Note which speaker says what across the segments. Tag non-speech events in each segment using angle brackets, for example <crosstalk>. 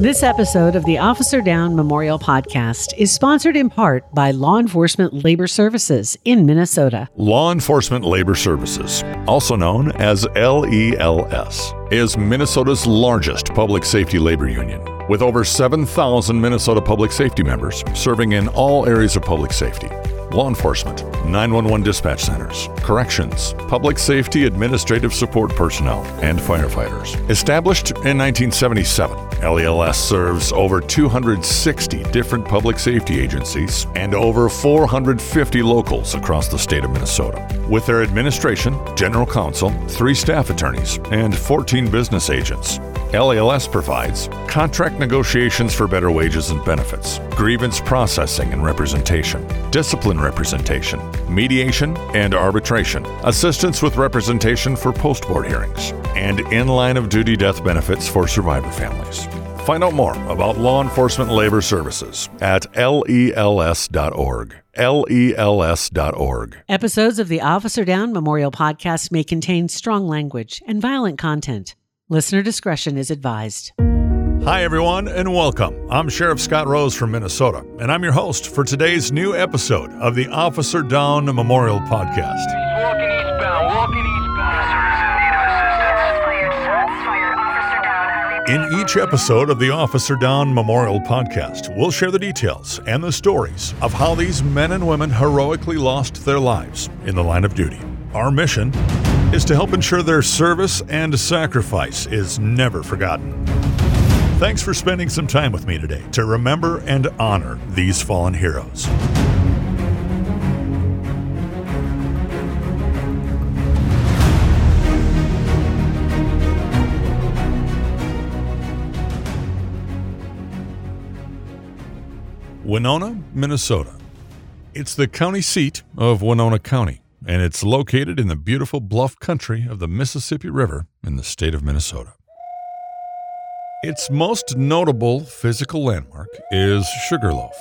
Speaker 1: This episode of the Officer Down Memorial Podcast is sponsored in part by Law Enforcement Labor Services in Minnesota.
Speaker 2: Law Enforcement Labor Services, also known as LELS, is Minnesota's largest public safety labor union. With over 7,000 Minnesota public safety members serving in all areas of public safety law enforcement, 911 dispatch centers, corrections, public safety administrative support personnel, and firefighters. Established in 1977, LELS serves over 260 different public safety agencies and over 450 locals across the state of Minnesota. With their administration, general counsel, three staff attorneys, and 14 business agents, LELS provides contract negotiations for better wages and benefits, grievance processing and representation, discipline representation, mediation and arbitration, assistance with representation for post board hearings, and in line of duty death benefits for survivor families. Find out more about law enforcement labor services at lels.org. LELS.org.
Speaker 1: Episodes of the Officer Down Memorial Podcast may contain strong language and violent content. Listener discretion is advised.
Speaker 2: Hi, everyone, and welcome. I'm Sheriff Scott Rose from Minnesota, and I'm your host for today's new episode of the Officer Down Memorial Podcast.
Speaker 3: Walking eastbound, walking eastbound.
Speaker 2: In each episode of the Officer Down Memorial Podcast, we'll share the details and the stories of how these men and women heroically lost their lives in the line of duty. Our mission is to help ensure their service and sacrifice is never forgotten. Thanks for spending some time with me today to remember and honor these fallen heroes. Winona, Minnesota. It's the county seat of Winona County and it's located in the beautiful bluff country of the Mississippi River in the state of Minnesota. Its most notable physical landmark is Sugarloaf.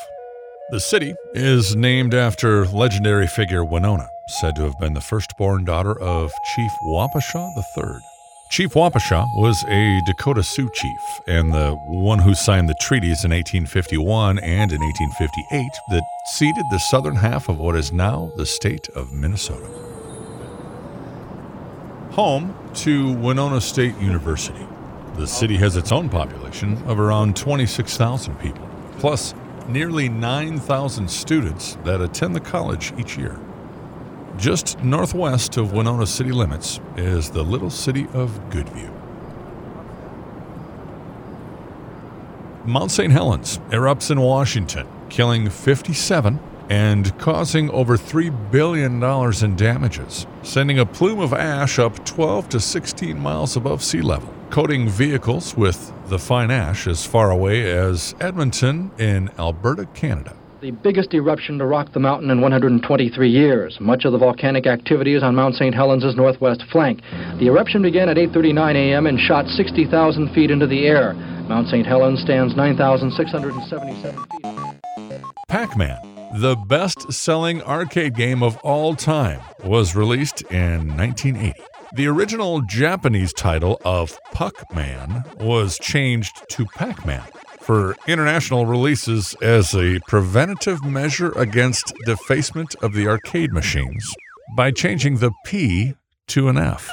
Speaker 2: The city is named after legendary figure Winona, said to have been the firstborn daughter of Chief Wapasha III. Chief Wapasha was a Dakota Sioux chief and the one who signed the treaties in 1851 and in 1858 that ceded the southern half of what is now the state of Minnesota. Home to Winona State University, the city has its own population of around 26,000 people, plus nearly 9,000 students that attend the college each year. Just northwest of Winona city limits is the little city of Goodview. Mount St. Helens erupts in Washington, killing 57 and causing over $3 billion in damages, sending a plume of ash up 12 to 16 miles above sea level, coating vehicles with the fine ash as far away as Edmonton in Alberta, Canada
Speaker 4: the biggest eruption to rock the mountain in 123 years. Much of the volcanic activity is on Mount St. Helens' northwest flank. The eruption began at 8:39 a.m. and shot 60,000 feet into the air. Mount St. Helens stands 9,677 feet.
Speaker 2: Pac-Man, the best-selling arcade game of all time, was released in 1980. The original Japanese title of Puck-Man was changed to Pac-Man for international releases as a preventative measure against defacement of the arcade machines by changing the P to an F.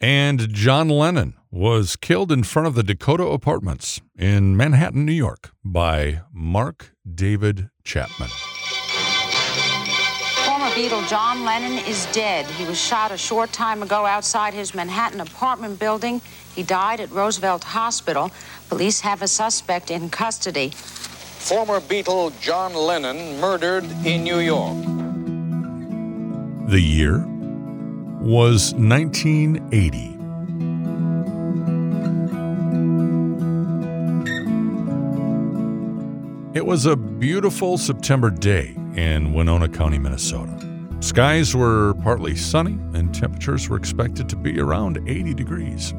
Speaker 2: And John Lennon was killed in front of the Dakota Apartments in Manhattan, New York by Mark David Chapman.
Speaker 5: Former Beatle John Lennon is dead. He was shot a short time ago outside his Manhattan apartment building. He died at Roosevelt Hospital. Police have a suspect in custody.
Speaker 3: Former Beatle John Lennon murdered in New York.
Speaker 2: The year was 1980. It was a beautiful September day in Winona County, Minnesota. Skies were partly sunny and temperatures were expected to be around 80 degrees.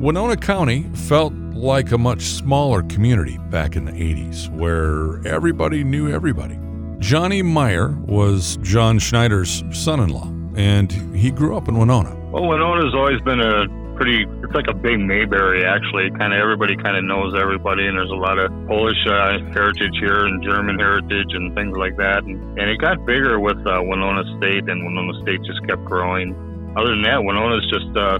Speaker 2: Winona County felt like a much smaller community back in the 80s, where everybody knew everybody. Johnny Meyer was John Schneider's son in law, and he grew up in Winona.
Speaker 6: Well, Winona's always been a pretty. It's like a big Mayberry, actually. Kind of everybody kind of knows everybody, and there's a lot of Polish uh, heritage here and German heritage and things like that. And, and it got bigger with uh, Winona State, and Winona State just kept growing. Other than that, Winona's just uh,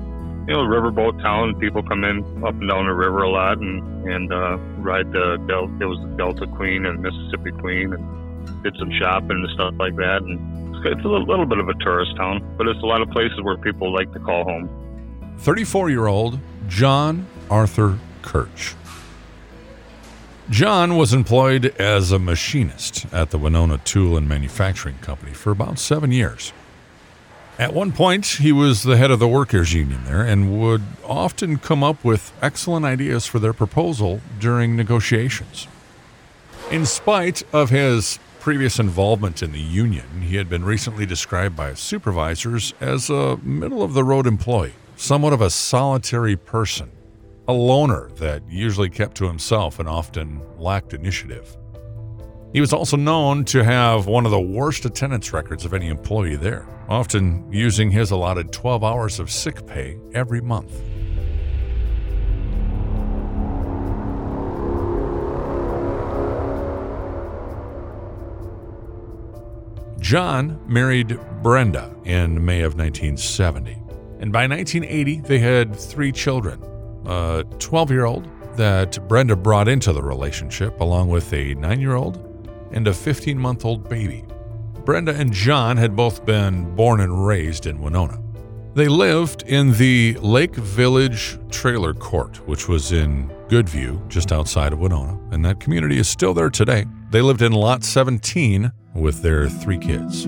Speaker 6: you know, riverboat town. People come in up and down the river a lot and and uh, ride the Delta. It was the Delta Queen and Mississippi Queen, and did some shopping and stuff like that. And it's a little, little bit of a tourist town, but it's a lot of places where people like to call home.
Speaker 2: 34 year old John Arthur Kirch. John was employed as a machinist at the Winona Tool and Manufacturing Company for about seven years. At one point, he was the head of the workers' union there and would often come up with excellent ideas for their proposal during negotiations. In spite of his previous involvement in the union, he had been recently described by supervisors as a middle of the road employee, somewhat of a solitary person, a loner that usually kept to himself and often lacked initiative. He was also known to have one of the worst attendance records of any employee there, often using his allotted 12 hours of sick pay every month. John married Brenda in May of 1970, and by 1980 they had three children a 12 year old that Brenda brought into the relationship, along with a 9 year old and a 15 month old baby. Brenda and John had both been born and raised in Winona. They lived in the Lake Village Trailer Court, which was in Goodview, just outside of Winona, and that community is still there today. They lived in Lot 17 with their three kids.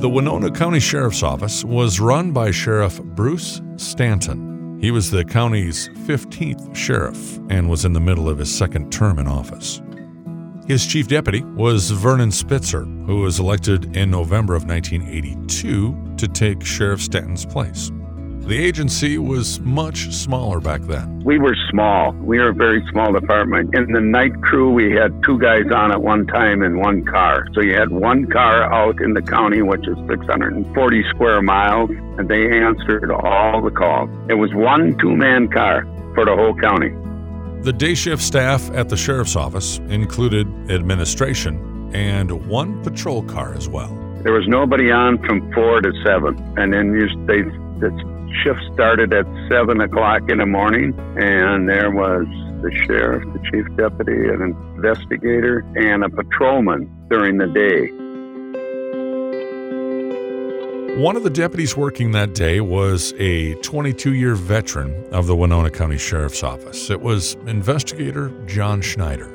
Speaker 2: The Winona County Sheriff's Office was run by Sheriff Bruce Stanton. He was the county's 15th sheriff and was in the middle of his second term in office. His chief deputy was Vernon Spitzer, who was elected in November of 1982 to take Sheriff Stanton's place. The agency was much smaller back then.
Speaker 7: We were small. We were a very small department. In the night crew, we had two guys on at one time in one car. So you had one car out in the county, which is 640 square miles, and they answered all the calls. It was one two man car for the whole county.
Speaker 2: The day shift staff at the sheriff's office included administration and one patrol car as well.
Speaker 7: There was nobody on from four to seven, and then you, they, the shift started at seven o'clock in the morning, and there was the sheriff, the chief deputy, an investigator, and a patrolman during the day.
Speaker 2: One of the deputies working that day was a 22 year veteran of the Winona County Sheriff's Office. It was investigator John Schneider.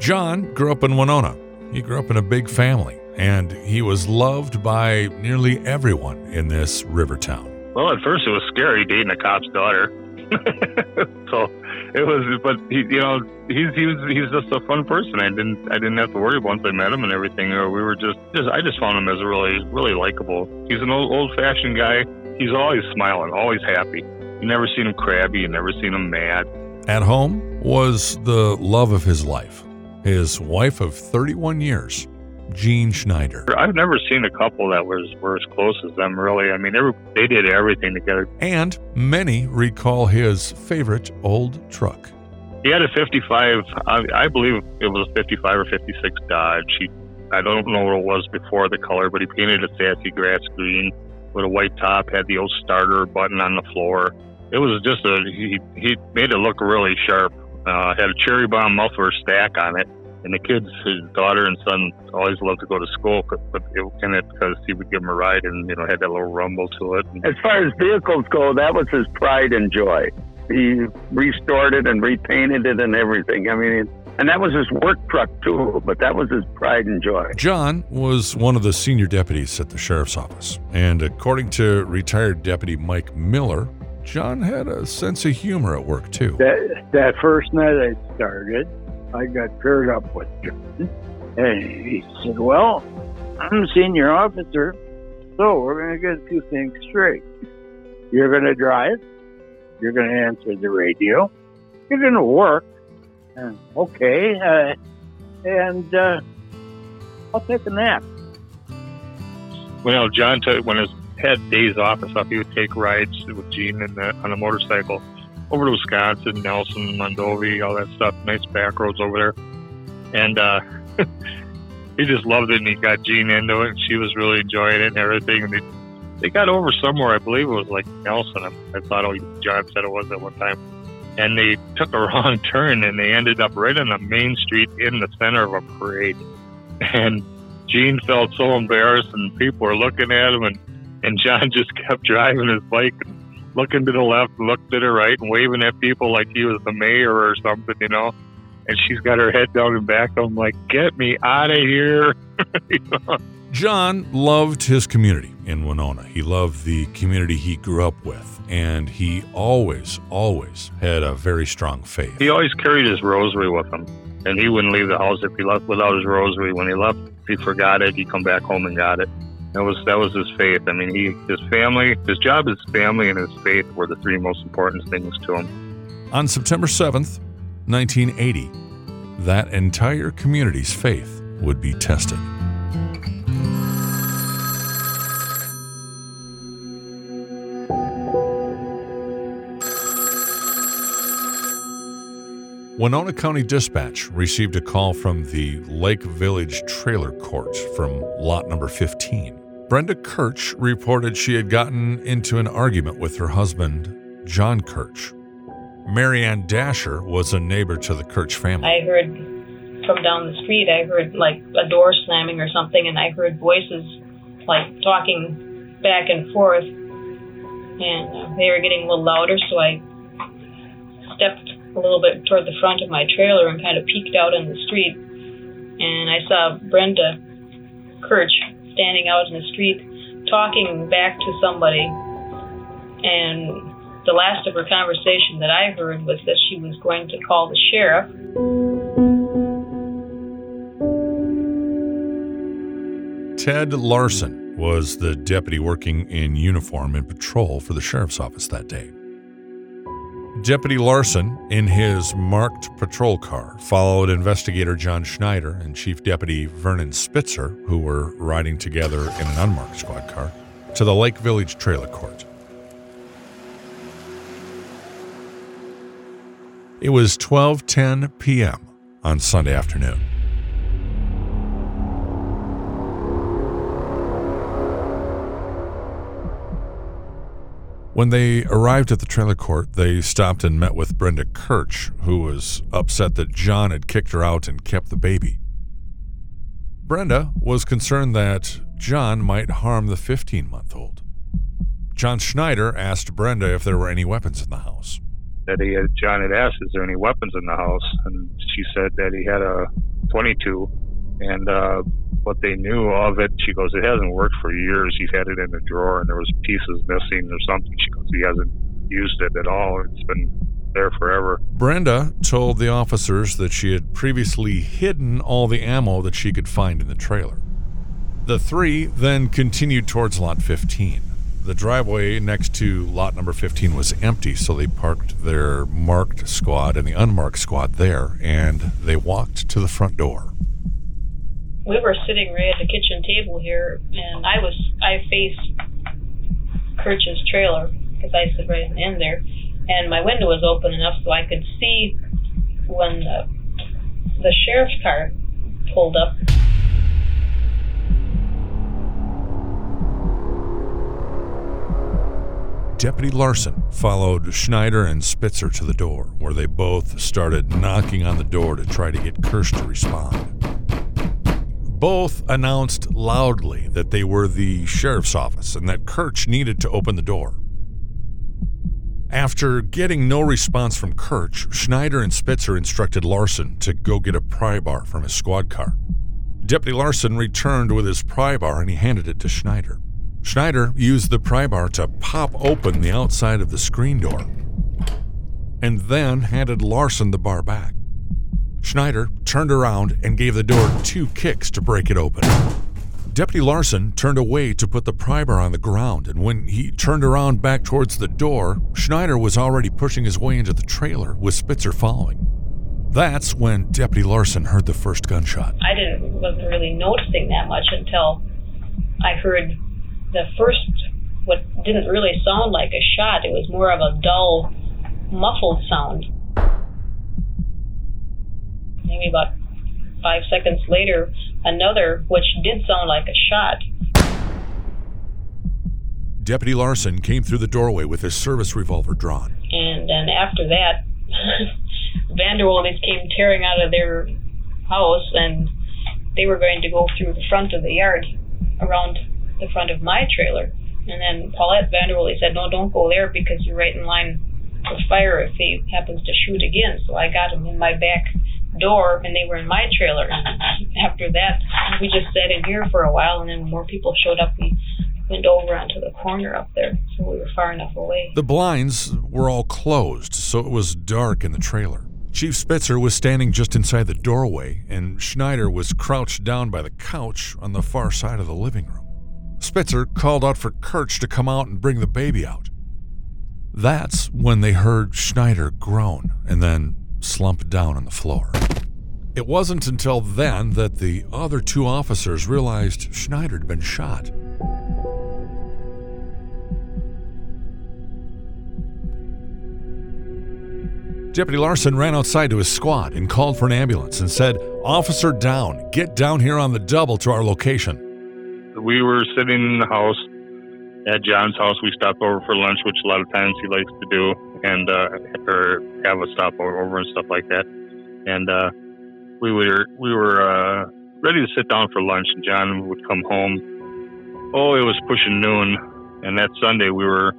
Speaker 2: John grew up in Winona. He grew up in a big family, and he was loved by nearly everyone in this river town.
Speaker 6: Well, at first it was scary dating a cop's daughter. <laughs> so it was, but he, you know, he's he was he's just a fun person. I didn't I didn't have to worry once I met him and everything. Or we were just just I just found him as really really likable. He's an old old fashioned guy. He's always smiling, always happy. You never seen him crabby. You never seen him mad.
Speaker 2: At home was the love of his life, his wife of 31 years, Jean Schneider.
Speaker 6: I've never seen a couple that was were as close as them. Really, I mean, every, they did everything together.
Speaker 2: And many recall his favorite old truck.
Speaker 6: He had a 55. I, I believe it was a 55 or 56 Dodge. He, I don't know what it was before the color, but he painted it sassy grass green with a white top. Had the old starter button on the floor. It was just a he. He made it look really sharp. Uh, had a cherry bomb muffler stack on it and the kids, his daughter and son, always loved to go to school, but in it because he would give them a ride and you know had that little rumble to it.
Speaker 7: As far as vehicles go, that was his pride and joy. He restored it and repainted it and everything. I mean, and that was his work truck too, but that was his pride and joy.
Speaker 2: John was one of the senior deputies at the sheriff's office, and according to retired deputy Mike Miller, John had a sense of humor at work too.
Speaker 8: That that first night I started, I got paired up with John, and he said, "Well, I'm a senior officer, so we're going to get a few things straight. You're going to drive. You're going to answer the radio. You're going to work. And, okay, uh, and uh, I'll take a nap."
Speaker 6: Well, John, t- when his had days off and stuff, he would take rides with Jean the, on a motorcycle over to Wisconsin, Nelson, Mondovi, all that stuff. Nice back roads over there. And uh, <laughs> he just loved it, and he got Jean into it, and she was really enjoying it and everything. And they, they got over somewhere, I believe it was like Nelson. I, I thought oh, John said it was at one time. And they took a <laughs> wrong turn, and they ended up right on the main street in the center of a parade. And Jean felt so embarrassed, and people were looking at him, and, and John <laughs> just kept driving his bike and looking to the left, looked to the right, and waving at people like he was the mayor or something, you know. And she's got her head down and back. I'm like, get me out of here. <laughs> you know?
Speaker 2: John loved his community in Winona. He loved the community he grew up with, and he always, always had a very strong faith.
Speaker 6: He always carried his rosary with him, and he wouldn't leave the house if he left without his rosary. When he left, if he forgot it, he'd come back home and got it. That was that was his faith. I mean, he his family, his job, his family, and his faith were the three most important things to him.
Speaker 2: On September 7th, 1980, that entire community's faith would be tested. Winona County Dispatch received a call from the Lake Village Trailer Court from lot number 15. Brenda Kirch reported she had gotten into an argument with her husband, John Kirch. Marianne Dasher was a neighbor to the Kirch family.
Speaker 9: I heard from down the street, I heard like a door slamming or something, and I heard voices like talking back and forth, and uh, they were getting a little louder, so I stepped a little bit toward the front of my trailer and kind of peeked out in the street, and I saw Brenda Kirch standing out in the street talking back to somebody, and the last of her conversation that I heard was that she was going to call the sheriff.
Speaker 2: Ted Larson was the deputy working in uniform and patrol for the sheriff's office that day. Deputy Larson, in his marked patrol car, followed investigator John Schneider and Chief Deputy Vernon Spitzer, who were riding together in an unmarked squad car, to the Lake Village Trailer Court. It was 12:10 p.m. on Sunday afternoon. When they arrived at the trailer court, they stopped and met with Brenda Kirch, who was upset that John had kicked her out and kept the baby. Brenda was concerned that John might harm the 15 month old. John Schneider asked Brenda if there were any weapons in the house
Speaker 6: that he had, John had asked, "Is there any weapons in the house?" And she said that he had a 22, and uh, what they knew of it, she goes, "It hasn't worked for years. He's had it in a drawer, and there was pieces missing or something." She goes, "He hasn't used it at all. It's been there forever."
Speaker 2: Brenda told the officers that she had previously hidden all the ammo that she could find in the trailer. The three then continued towards lot 15. The driveway next to lot number 15 was empty, so they parked their marked squad and the unmarked squad there, and they walked to the front door.
Speaker 9: We were sitting right at the kitchen table here, and I was I faced Kirch's trailer because I sit right in the end there, and my window was open enough so I could see when the the sheriff's car pulled up.
Speaker 2: Deputy Larson followed Schneider and Spitzer to the door, where they both started knocking on the door to try to get Kirch to respond. Both announced loudly that they were the sheriff's office and that Kirch needed to open the door. After getting no response from Kirch, Schneider and Spitzer instructed Larson to go get a pry bar from his squad car. Deputy Larson returned with his pry bar and he handed it to Schneider. Schneider used the pry bar to pop open the outside of the screen door and then handed Larson the bar back. Schneider turned around and gave the door two kicks to break it open. Deputy Larson turned away to put the primer on the ground, and when he turned around back towards the door, Schneider was already pushing his way into the trailer with Spitzer following. That's when Deputy Larson heard the first gunshot.
Speaker 9: I didn't wasn't really noticing that much until I heard the first what didn't really sound like a shot. It was more of a dull, muffled sound. Maybe about five seconds later, another, which did sound like a shot.
Speaker 2: Deputy Larson came through the doorway with his service revolver drawn.
Speaker 9: And then after that, <laughs> Vanderwoldes came tearing out of their house and they were going to go through the front of the yard around the front of my trailer. And then Paulette Vanderwolde said, No, don't go there because you're right in line for fire if he happens to shoot again. So I got him in my back door and they were in my trailer. And <laughs> after that, we just sat in here for a while and then more people showed up. We went over onto the corner up there, so we were far enough away.
Speaker 2: The blinds were all closed, so it was dark in the trailer. Chief Spitzer was standing just inside the doorway, and Schneider was crouched down by the couch on the far side of the living room. Spitzer called out for Kirch to come out and bring the baby out. That's when they heard Schneider groan and then slump down on the floor. It wasn't until then that the other two officers realized Schneider had been shot. Deputy Larson ran outside to his squad and called for an ambulance and said, Officer down, get down here on the double to our location.
Speaker 6: We were sitting in the house at John's house. We stopped over for lunch, which a lot of times he likes to do, and uh, or have a stop over and stuff like that. And uh, we were we were uh, ready to sit down for lunch, and John would come home. Oh, it was pushing noon, and that Sunday we were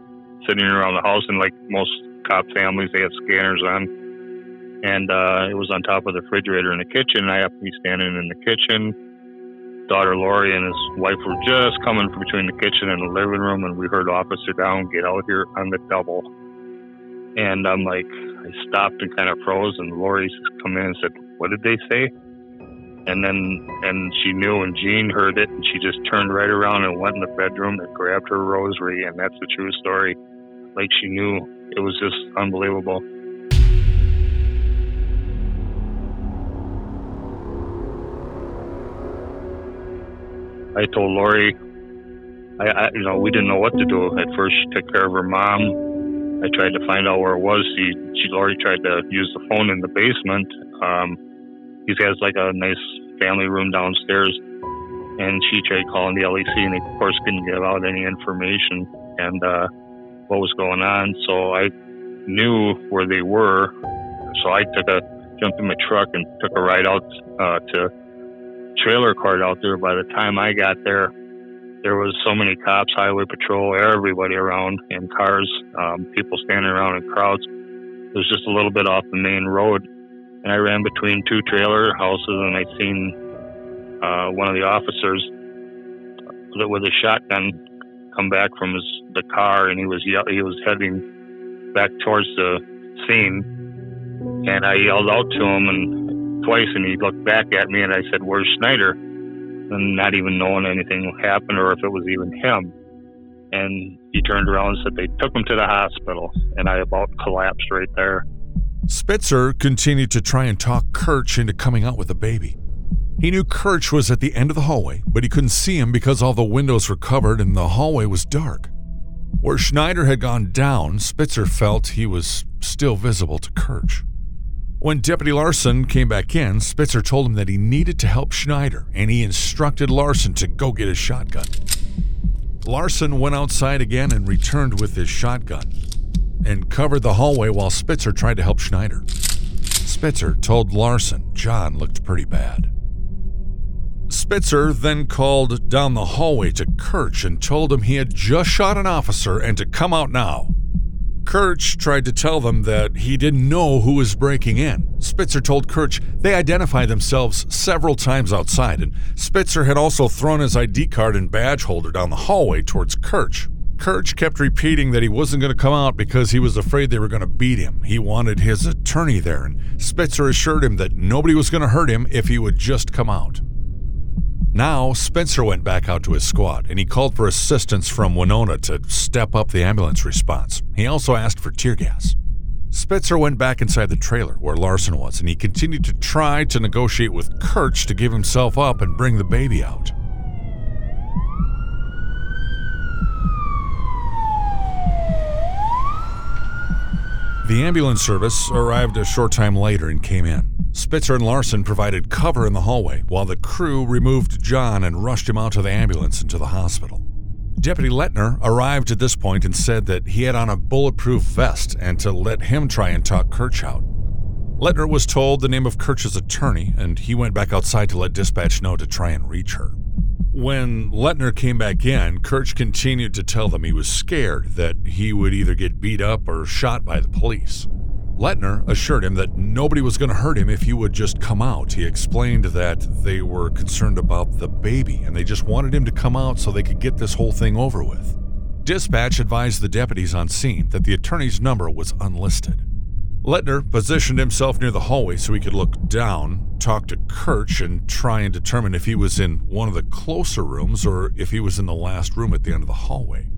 Speaker 6: sitting around the house, and like most cop families. They had scanners on, and uh, it was on top of the refrigerator in the kitchen. And I happened to be standing in the kitchen. Daughter Lori and his wife were just coming from between the kitchen and the living room, and we heard Officer Down get out here on the double. And I'm like, I stopped and kind of froze, and Lori come in and said, "What did they say?" And then, and she knew, and Jean heard it, and she just turned right around and went in the bedroom and grabbed her rosary, and that's the true story. Like she knew it was just unbelievable. I told Lori, I, I, you know, we didn't know what to do. At first, she took care of her mom. I tried to find out where it was. She, she Lori tried to use the phone in the basement. Um, he has like a nice family room downstairs, and she tried calling the LEC, and of course couldn't give out any information. And uh, what was going on. So I knew where they were. So I took a jumped in my truck and took a ride out uh, to trailer cart out there. By the time I got there, there was so many cops, highway patrol, everybody around, in cars, um, people standing around in crowds. It was just a little bit off the main road, and I ran between two trailer houses, and I seen uh, one of the officers with a shotgun come back from his the car, and he was he was heading back towards the scene, and I yelled out to him and twice, and he looked back at me, and I said, "Where's Schneider?" And not even knowing anything happened or if it was even him. And he turned around and said they took him to the hospital, and I about collapsed right there.
Speaker 2: Spitzer continued to try and talk Kirch into coming out with the baby. He knew Kirch was at the end of the hallway, but he couldn't see him because all the windows were covered and the hallway was dark. Where Schneider had gone down, Spitzer felt he was still visible to Kirch. When Deputy Larson came back in, Spitzer told him that he needed to help Schneider, and he instructed Larson to go get his shotgun. Larson went outside again and returned with his shotgun and covered the hallway while Spitzer tried to help Schneider. Spitzer told Larson John looked pretty bad. Spitzer then called down the hallway to Kirch and told him he had just shot an officer and to come out now. Kirch tried to tell them that he didn't know who was breaking in. Spitzer told Kirch they identified themselves several times outside, and Spitzer had also thrown his ID card and badge holder down the hallway towards Kirch. Kirch kept repeating that he wasn't going to come out because he was afraid they were going to beat him. He wanted his attorney there, and Spitzer assured him that nobody was going to hurt him if he would just come out. Now, Spitzer went back out to his squad and he called for assistance from Winona to step up the ambulance response. He also asked for tear gas. Spitzer went back inside the trailer where Larson was and he continued to try to negotiate with Kirch to give himself up and bring the baby out. The ambulance service arrived a short time later and came in. Spitzer and Larson provided cover in the hallway while the crew removed John and rushed him out to the ambulance and to the hospital. Deputy Letner arrived at this point and said that he had on a bulletproof vest and to let him try and talk Kirch out. Letner was told the name of Kirch's attorney, and he went back outside to let dispatch know to try and reach her. When Letner came back in, Kirch continued to tell them he was scared that he would either get beat up or shot by the police. Letner assured him that nobody was going to hurt him if he would just come out. He explained that they were concerned about the baby and they just wanted him to come out so they could get this whole thing over with. Dispatch advised the deputies on scene that the attorney's number was unlisted. Letner positioned himself near the hallway so he could look down, talk to Kirch, and try and determine if he was in one of the closer rooms or if he was in the last room at the end of the hallway.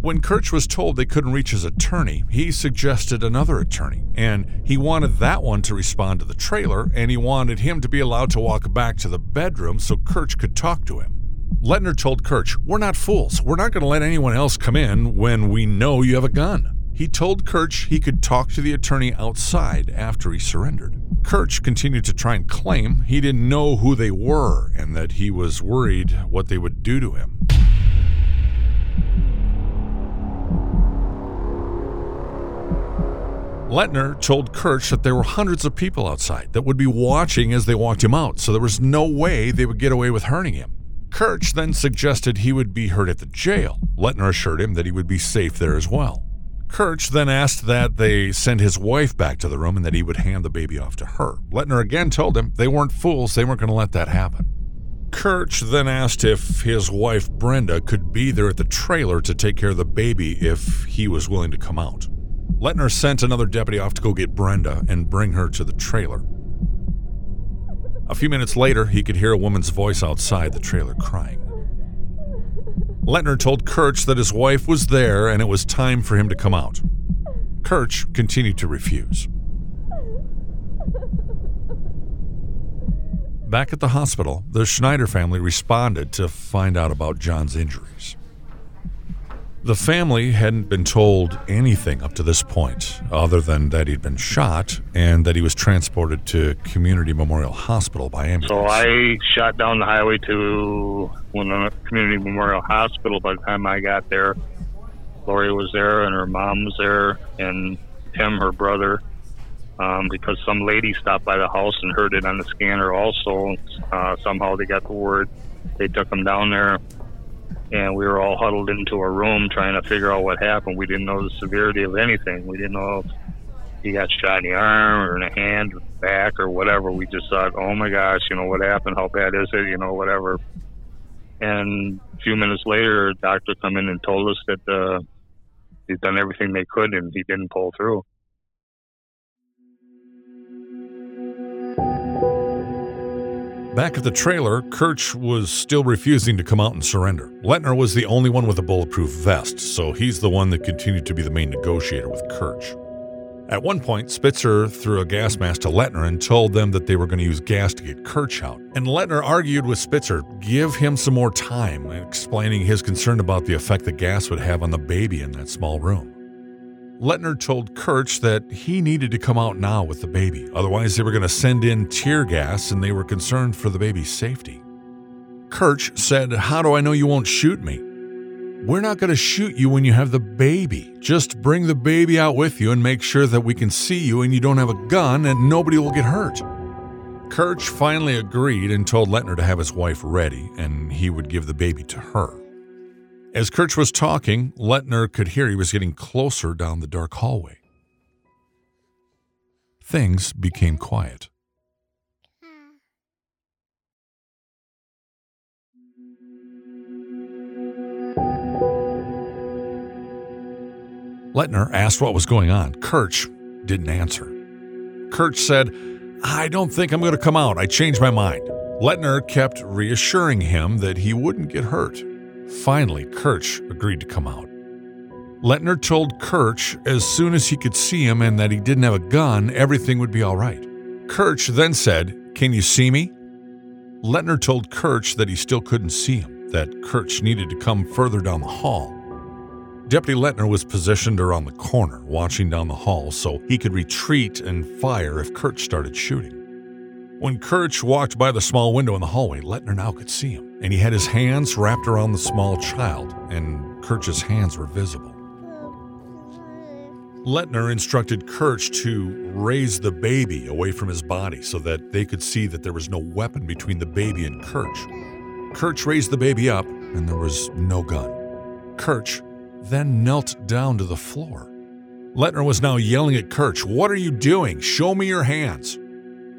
Speaker 2: When Kirch was told they couldn't reach his attorney, he suggested another attorney, and he wanted that one to respond to the trailer, and he wanted him to be allowed to walk back to the bedroom so Kirch could talk to him. Letner told Kirch, We're not fools. We're not going to let anyone else come in when we know you have a gun. He told Kirch he could talk to the attorney outside after he surrendered. Kirch continued to try and claim he didn't know who they were and that he was worried what they would do to him. Letner told Kirch that there were hundreds of people outside that would be watching as they walked him out, so there was no way they would get away with hurting him. Kirch then suggested he would be hurt at the jail. Letner assured him that he would be safe there as well. Kirch then asked that they send his wife back to the room and that he would hand the baby off to her. Letner again told him they weren't fools, they weren't going to let that happen. Kirch then asked if his wife Brenda could be there at the trailer to take care of the baby if he was willing to come out. Letner sent another deputy off to go get Brenda and bring her to the trailer. A few minutes later, he could hear a woman's voice outside the trailer crying. Letner told Kirch that his wife was there and it was time for him to come out. Kirch continued to refuse. Back at the hospital, the Schneider family responded to find out about John's injuries. The family hadn't been told anything up to this point, other than that he'd been shot and that he was transported to Community Memorial Hospital by ambulance.
Speaker 6: So I shot down the highway to Community Memorial Hospital. By the time I got there, Lori was there and her mom was there, and Tim, her brother, um, because some lady stopped by the house and heard it on the scanner also. Uh, somehow they got the word. They took him down there and we were all huddled into a room trying to figure out what happened. We didn't know the severity of anything. We didn't know if he got shot in the arm or in the hand or back or whatever. We just thought, oh my gosh, you know, what happened? How bad is it? You know, whatever. And a few minutes later, a doctor come in and told us that uh, he'd done everything they could and he didn't pull through.
Speaker 2: Back at the trailer, Kirch was still refusing to come out and surrender. Letner was the only one with a bulletproof vest, so he's the one that continued to be the main negotiator with Kirch. At one point, Spitzer threw a gas mask to Letner and told them that they were going to use gas to get Kirch out. And Letner argued with Spitzer, give him some more time, explaining his concern about the effect the gas would have on the baby in that small room. Letner told Kirch that he needed to come out now with the baby, otherwise, they were going to send in tear gas and they were concerned for the baby's safety. Kirch said, How do I know you won't shoot me? We're not going to shoot you when you have the baby. Just bring the baby out with you and make sure that we can see you and you don't have a gun and nobody will get hurt. Kirch finally agreed and told Letner to have his wife ready and he would give the baby to her. As Kirch was talking, Letner could hear he was getting closer down the dark hallway. Things became quiet. Letner asked what was going on. Kirch didn't answer. Kirch said, I don't think I'm going to come out. I changed my mind. Letner kept reassuring him that he wouldn't get hurt. Finally, Kirch agreed to come out. Letner told Kirch as soon as he could see him and that he didn't have a gun, everything would be all right. Kirch then said, Can you see me? Letner told Kirch that he still couldn't see him, that Kirch needed to come further down the hall. Deputy Letner was positioned around the corner, watching down the hall so he could retreat and fire if Kirch started shooting. When Kirch walked by the small window in the hallway, Letner now could see him, and he had his hands wrapped around the small child, and Kirch's hands were visible. Letner instructed Kirch to raise the baby away from his body so that they could see that there was no weapon between the baby and Kirch. Kirch raised the baby up, and there was no gun. Kirch then knelt down to the floor. Letner was now yelling at Kirch, What are you doing? Show me your hands.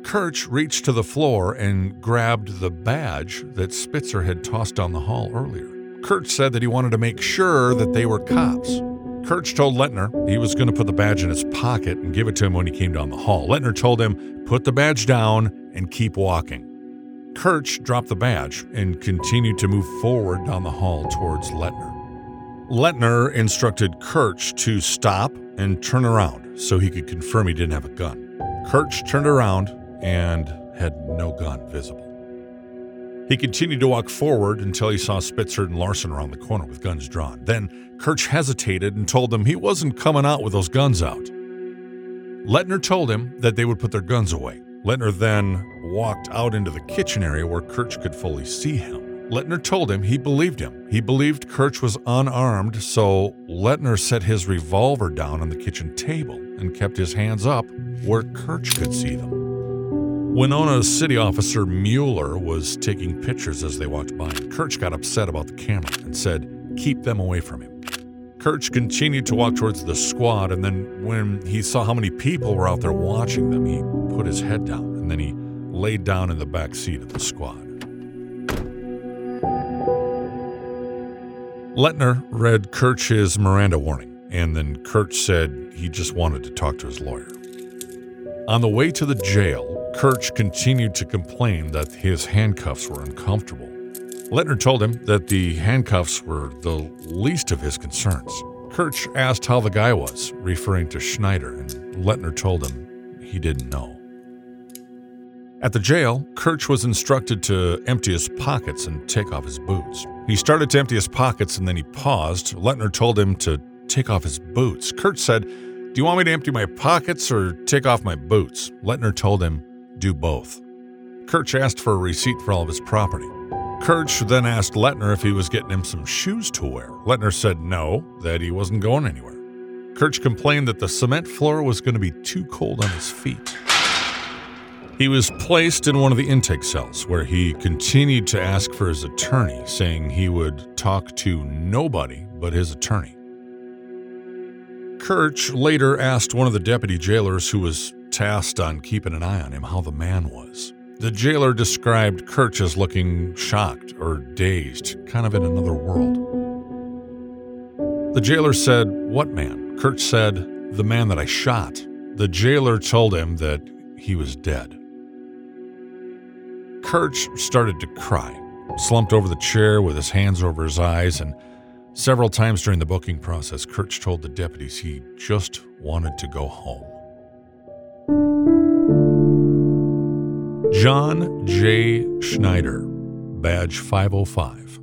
Speaker 2: Kirch reached to the floor and grabbed the badge that Spitzer had tossed down the hall earlier. Kirch said that he wanted to make sure that they were cops. Kirch told Letner he was going to put the badge in his pocket and give it to him when he came down the hall. Letner told him, put the badge down and keep walking. Kirch dropped the badge and continued to move forward down the hall towards Letner. Letner instructed Kirch to stop and turn around so he could confirm he didn't have a gun. Kirch turned around and had no gun visible. He continued to walk forward until he saw Spitzer and Larson around the corner with guns drawn. Then Kirch hesitated and told them he wasn't coming out with those guns out. Letner told him that they would put their guns away. Letner then walked out into the kitchen area where Kirch could fully see him. Letner told him he believed him. He believed Kirch was unarmed, so Letner set his revolver down on the kitchen table and kept his hands up where Kirch could see them. Winona City Officer Mueller was taking pictures as they walked by. Kirch got upset about the camera and said, Keep them away from him. Kirch continued to walk towards the squad, and then when he saw how many people were out there watching them, he put his head down and then he laid down in the back seat of the squad. Letner read Kirch's Miranda warning, and then Kirch said he just wanted to talk to his lawyer. On the way to the jail, Kirch continued to complain that his handcuffs were uncomfortable. Letner told him that the handcuffs were the least of his concerns. Kirch asked how the guy was, referring to Schneider, and Letner told him he didn't know. At the jail, Kirch was instructed to empty his pockets and take off his boots. He started to empty his pockets and then he paused. Letner told him to take off his boots. Kirch said, Do you want me to empty my pockets or take off my boots? Letner told him, do both. Kirch asked for a receipt for all of his property. Kirch then asked Letner if he was getting him some shoes to wear. Letner said no, that he wasn't going anywhere. Kirch complained that the cement floor was going to be too cold on his feet. He was placed in one of the intake cells where he continued to ask for his attorney, saying he would talk to nobody but his attorney. Kirch later asked one of the deputy jailers who was tasked on keeping an eye on him how the man was. The jailer described Kirch as looking shocked or dazed, kind of in another world. The jailer said, What man? Kirch said, The man that I shot. The jailer told him that he was dead. Kirch started to cry, slumped over the chair with his hands over his eyes, and several times during the booking process, Kirch told the deputies he just wanted to go home. John J. Schneider, badge 505,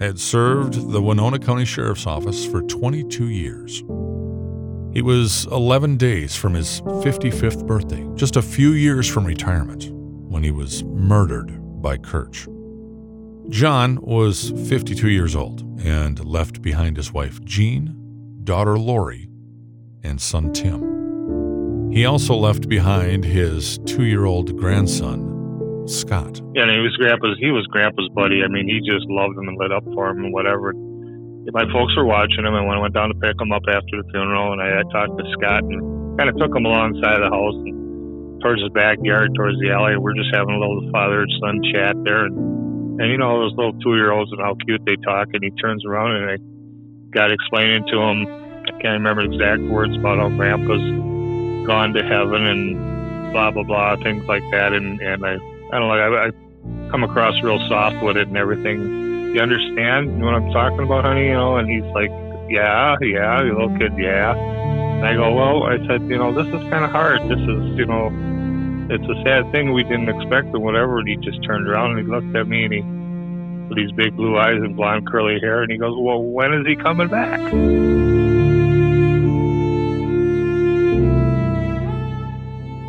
Speaker 2: had served the Winona County Sheriff's Office for 22 years. He was 11 days from his 55th birthday, just a few years from retirement, when he was murdered by Kirch. John was 52 years old and left behind his wife Jean, daughter Lori, and son Tim. He also left behind his two year old grandson, Scott.
Speaker 6: Yeah, and he was grandpa's. He was grandpa's buddy. I mean, he just loved him and lit up for him and whatever. My folks were watching him, and when I went down to pick him up after the funeral, and I, I talked to Scott and kind of took him alongside the house and towards his backyard, towards the alley. We're just having a little father and son chat there, and and you know those little two year olds and how cute they talk. And he turns around and I got explaining to him. I can't remember exact words about how grandpa's gone to heaven and blah blah blah things like that. And and I I don't know, I, I come across real soft with it and everything. You understand what I'm talking about, honey? You know, and he's like, yeah, yeah, the little kid, yeah. And I go, well, I said, you know, this is kind of hard. This is, you know, it's a sad thing we didn't expect or whatever. And he just turned around and he looked at me and he with these big blue eyes and blonde curly hair. And he goes, Well, when is he coming back?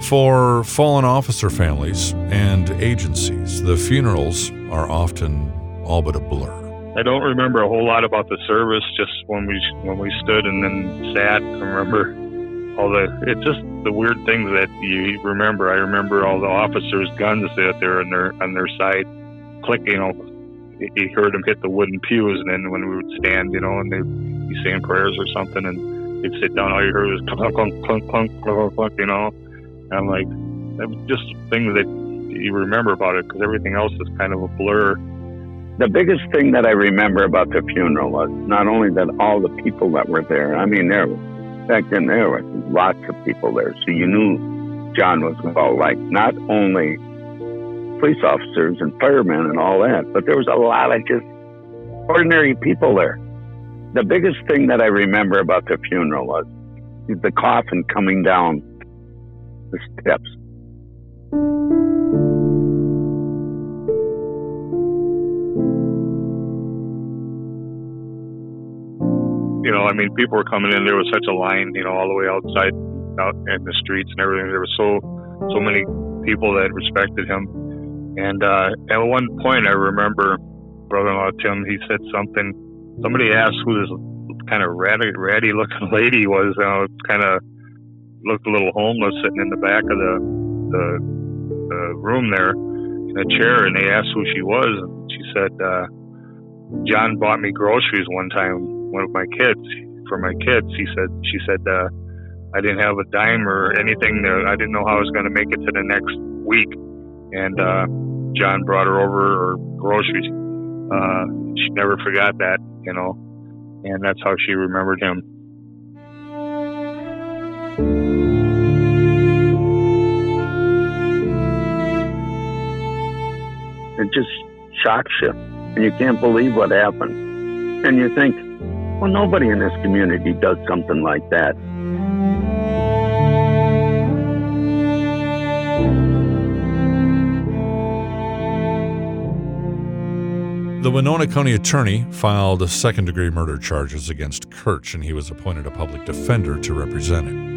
Speaker 2: For fallen officer families and agencies, the funerals are often all but a blur.
Speaker 6: I don't remember a whole lot about the service. Just when we when we stood and then sat. I remember all the. It's just the weird things that you remember. I remember all the officers' guns out there on their on their side, clicking. You know, you heard them hit the wooden pews, and then when we would stand, you know, and they'd be saying prayers or something, and they'd sit down. All you heard was clunk, clunk, clunk, clunk, clunk, clunk, you know. And I'm like, that was just things that you remember about it because everything else is kind of a blur.
Speaker 7: The biggest thing that I remember about the funeral was not only that all the people that were there, I mean, there was, back then there were lots of people there. So you knew John was well liked, not only police officers and firemen and all that, but there was a lot of just ordinary people there. The biggest thing that I remember about the funeral was the coffin coming down the steps.
Speaker 6: You know, I mean, people were coming in. There was such a line, you know, all the way outside, out in the streets and everything. There were so, so many people that respected him. And uh, at one point, I remember brother-in-law Tim. He said something. Somebody asked who this kind of ratty, ratty looking <laughs> lady was. You know, kind of looked a little homeless sitting in the back of the, the, the room there in a chair, and they asked who she was, and she said, uh, "John bought me groceries one time. One of my kids for my kids." He said, "She said uh, I didn't have a dime or anything. There. I didn't know how I was going to make it to the next week, and uh, John brought her over her groceries. Uh, she never forgot that, you know, and that's how she remembered him."
Speaker 7: It just shocks you, and you can't believe what happened. And you think, well, nobody in this community does something like that.
Speaker 2: The Winona County attorney filed second degree murder charges against Kirch, and he was appointed a public defender to represent him.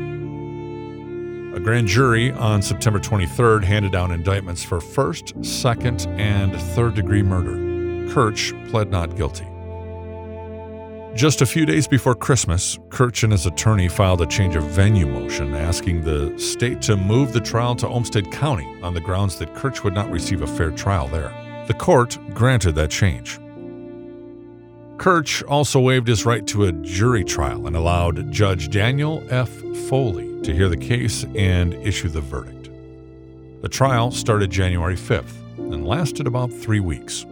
Speaker 2: A grand jury on September 23rd handed down indictments for first, second, and third degree murder. Kirch pled not guilty. Just a few days before Christmas, Kirch and his attorney filed a change of venue motion asking the state to move the trial to Olmsted County on the grounds that Kirch would not receive a fair trial there. The court granted that change. Kirch also waived his right to a jury trial and allowed Judge Daniel F. Foley to hear the case and issue the verdict. The trial started January 5th and lasted about three weeks.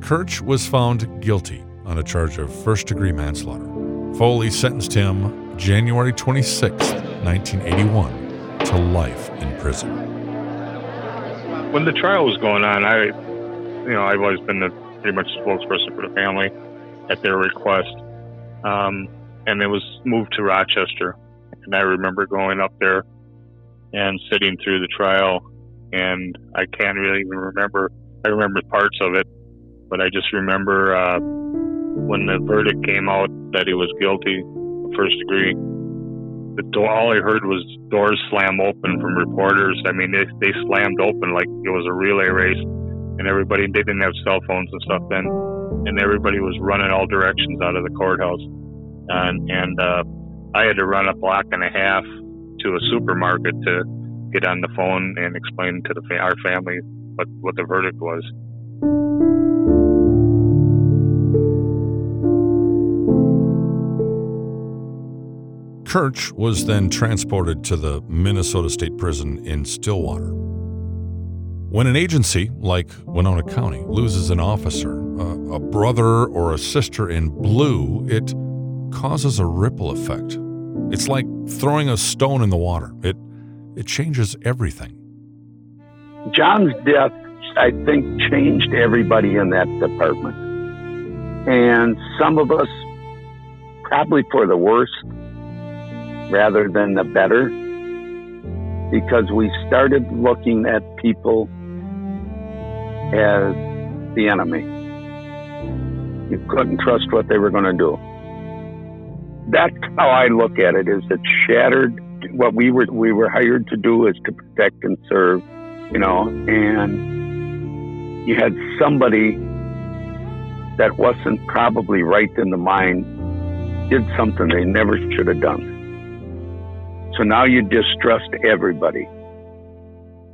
Speaker 2: Kirch was found guilty on a charge of first degree manslaughter. Foley sentenced him January 26, 1981, to life in prison.
Speaker 6: When the trial was going on, I, you know, I've always been the, pretty much spokesperson for the family at their request. Um, and it was moved to Rochester. And I remember going up there and sitting through the trial. And I can't really even remember, I remember parts of it, but I just remember uh, when the verdict came out that he was guilty, first degree. The door, all I heard was doors slam open from reporters. I mean, they, they slammed open like it was a relay race, and everybody they didn't have cell phones and stuff then, and everybody was running all directions out of the courthouse, and and uh, I had to run a block and a half to a supermarket to get on the phone and explain to the our family what what the verdict was.
Speaker 2: Kirch was then transported to the Minnesota State Prison in Stillwater. When an agency like Winona County loses an officer, a, a, brother or a sister in blue, it causes a ripple effect. It's like throwing a stone in the water. It it changes everything.
Speaker 7: John's death, I think, changed everybody in that department. And some of us probably for the worst rather than the better because we started looking at people as the enemy. You couldn't trust what they were going to do. That's how I look at it. Is it shattered what we were we were hired to do is to protect and serve, you know, and you had somebody that wasn't probably right in the mind did something they never should have done. So now you distrust everybody.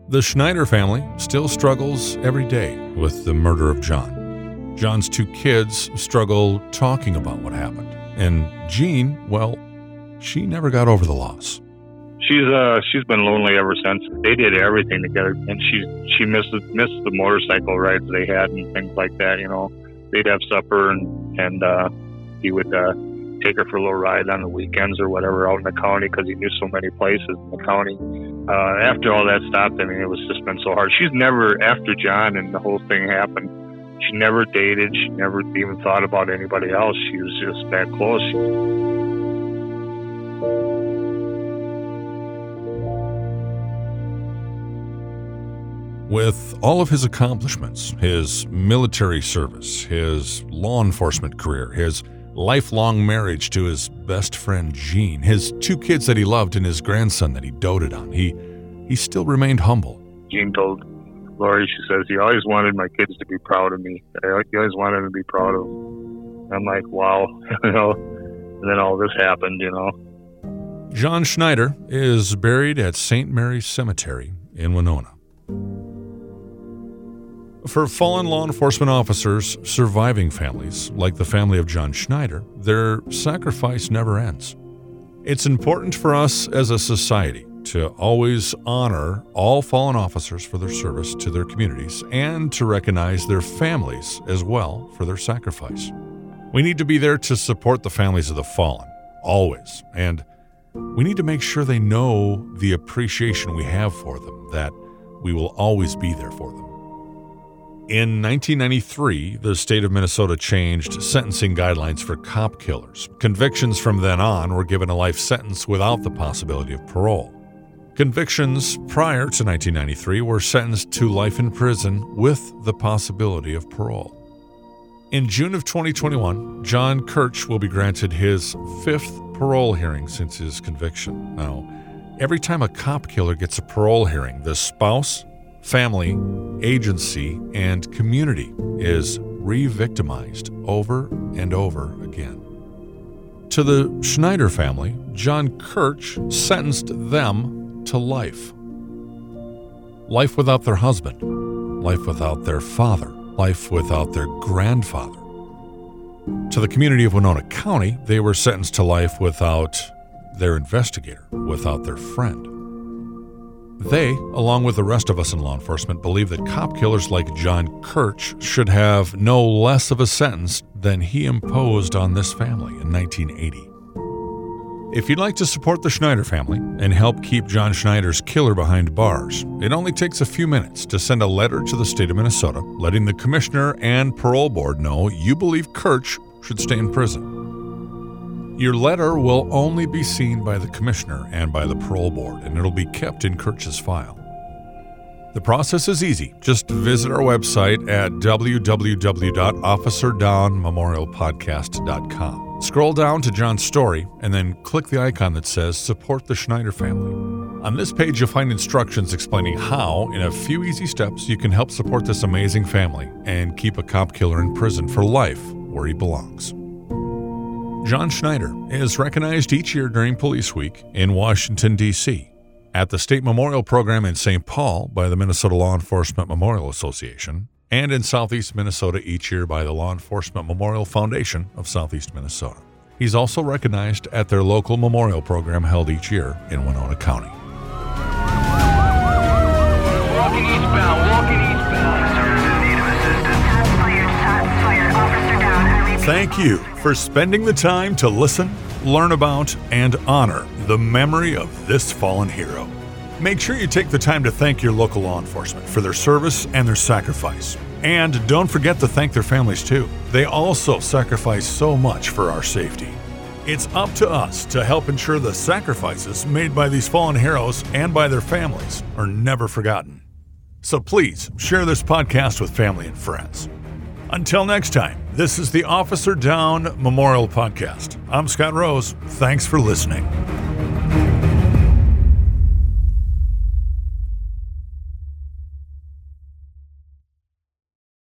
Speaker 2: The Schneider family still struggles every day with the murder of John. John's two kids struggle talking about what happened. And Jean, well, she never got over the loss.
Speaker 6: She's uh she's been lonely ever since. They did everything together, and she she missed missed the motorcycle rides they had and things like that. You know, they'd have supper and and uh, he would uh, take her for a little ride on the weekends or whatever out in the county because he knew so many places in the county. Uh, after all that stopped, I mean, it was just been so hard. She's never after John and the whole thing happened. She never dated. She never even thought about anybody else. She was just that close.
Speaker 2: With all of his accomplishments, his military service, his law enforcement career, his lifelong marriage to his best friend Jean, his two kids that he loved, and his grandson that he doted on, he, he still remained humble.
Speaker 6: Jean told Lori, she says, he always wanted my kids to be proud of me. He always wanted them to be proud of him. I'm like, wow, <laughs> you know. And then all this happened, you know.
Speaker 2: John Schneider is buried at St. Mary's Cemetery in Winona. For fallen law enforcement officers surviving families, like the family of John Schneider, their sacrifice never ends. It's important for us as a society to always honor all fallen officers for their service to their communities and to recognize their families as well for their sacrifice. We need to be there to support the families of the fallen, always, and we need to make sure they know the appreciation we have for them, that we will always be there for them. In 1993, the state of Minnesota changed sentencing guidelines for cop killers. Convictions from then on were given a life sentence without the possibility of parole. Convictions prior to 1993 were sentenced to life in prison with the possibility of parole. In June of 2021, John Kirch will be granted his fifth parole hearing since his conviction. Now, every time a cop killer gets a parole hearing, the spouse, family, agency, and community is re victimized over and over again. To the Schneider family, John Kirch sentenced them to life. Life without their husband, life without their father, life without their grandfather. To the community of Winona County, they were sentenced to life without their investigator, without their friend. They, along with the rest of us in law enforcement, believe that cop killers like John Kirch should have no less of a sentence than he imposed on this family in 1980. If you'd like to support the Schneider family and help keep John Schneider's killer behind bars, it only takes a few minutes to send a letter to the state of Minnesota letting the commissioner and parole board know you believe Kirch should stay in prison. Your letter will only be seen by the commissioner and by the parole board, and it'll be kept in Kirch's file. The process is easy. Just visit our website at www.officerdownmemorialpodcast.com. Scroll down to John's story and then click the icon that says Support the Schneider Family. On this page, you'll find instructions explaining how, in a few easy steps, you can help support this amazing family and keep a cop killer in prison for life where he belongs. John Schneider is recognized each year during Police Week in Washington, D.C., at the State Memorial Program in St. Paul by the Minnesota Law Enforcement Memorial Association, and in southeast Minnesota each year by the Law Enforcement Memorial Foundation of Southeast Minnesota. He's also recognized at their local memorial program held each year in Winona County.
Speaker 10: Walking eastbound, walking eastbound.
Speaker 2: Thank you for spending the time to listen, learn about, and honor the memory of this fallen hero. Make sure you take the time to thank your local law enforcement for their service and their sacrifice. And don't forget to thank their families too. They also sacrifice so much for our safety. It's up to us to help ensure the sacrifices made by these fallen heroes and by their families are never forgotten. So please share this podcast with family and friends. Until next time, this is the Officer Down Memorial Podcast. I'm Scott Rose. Thanks for listening.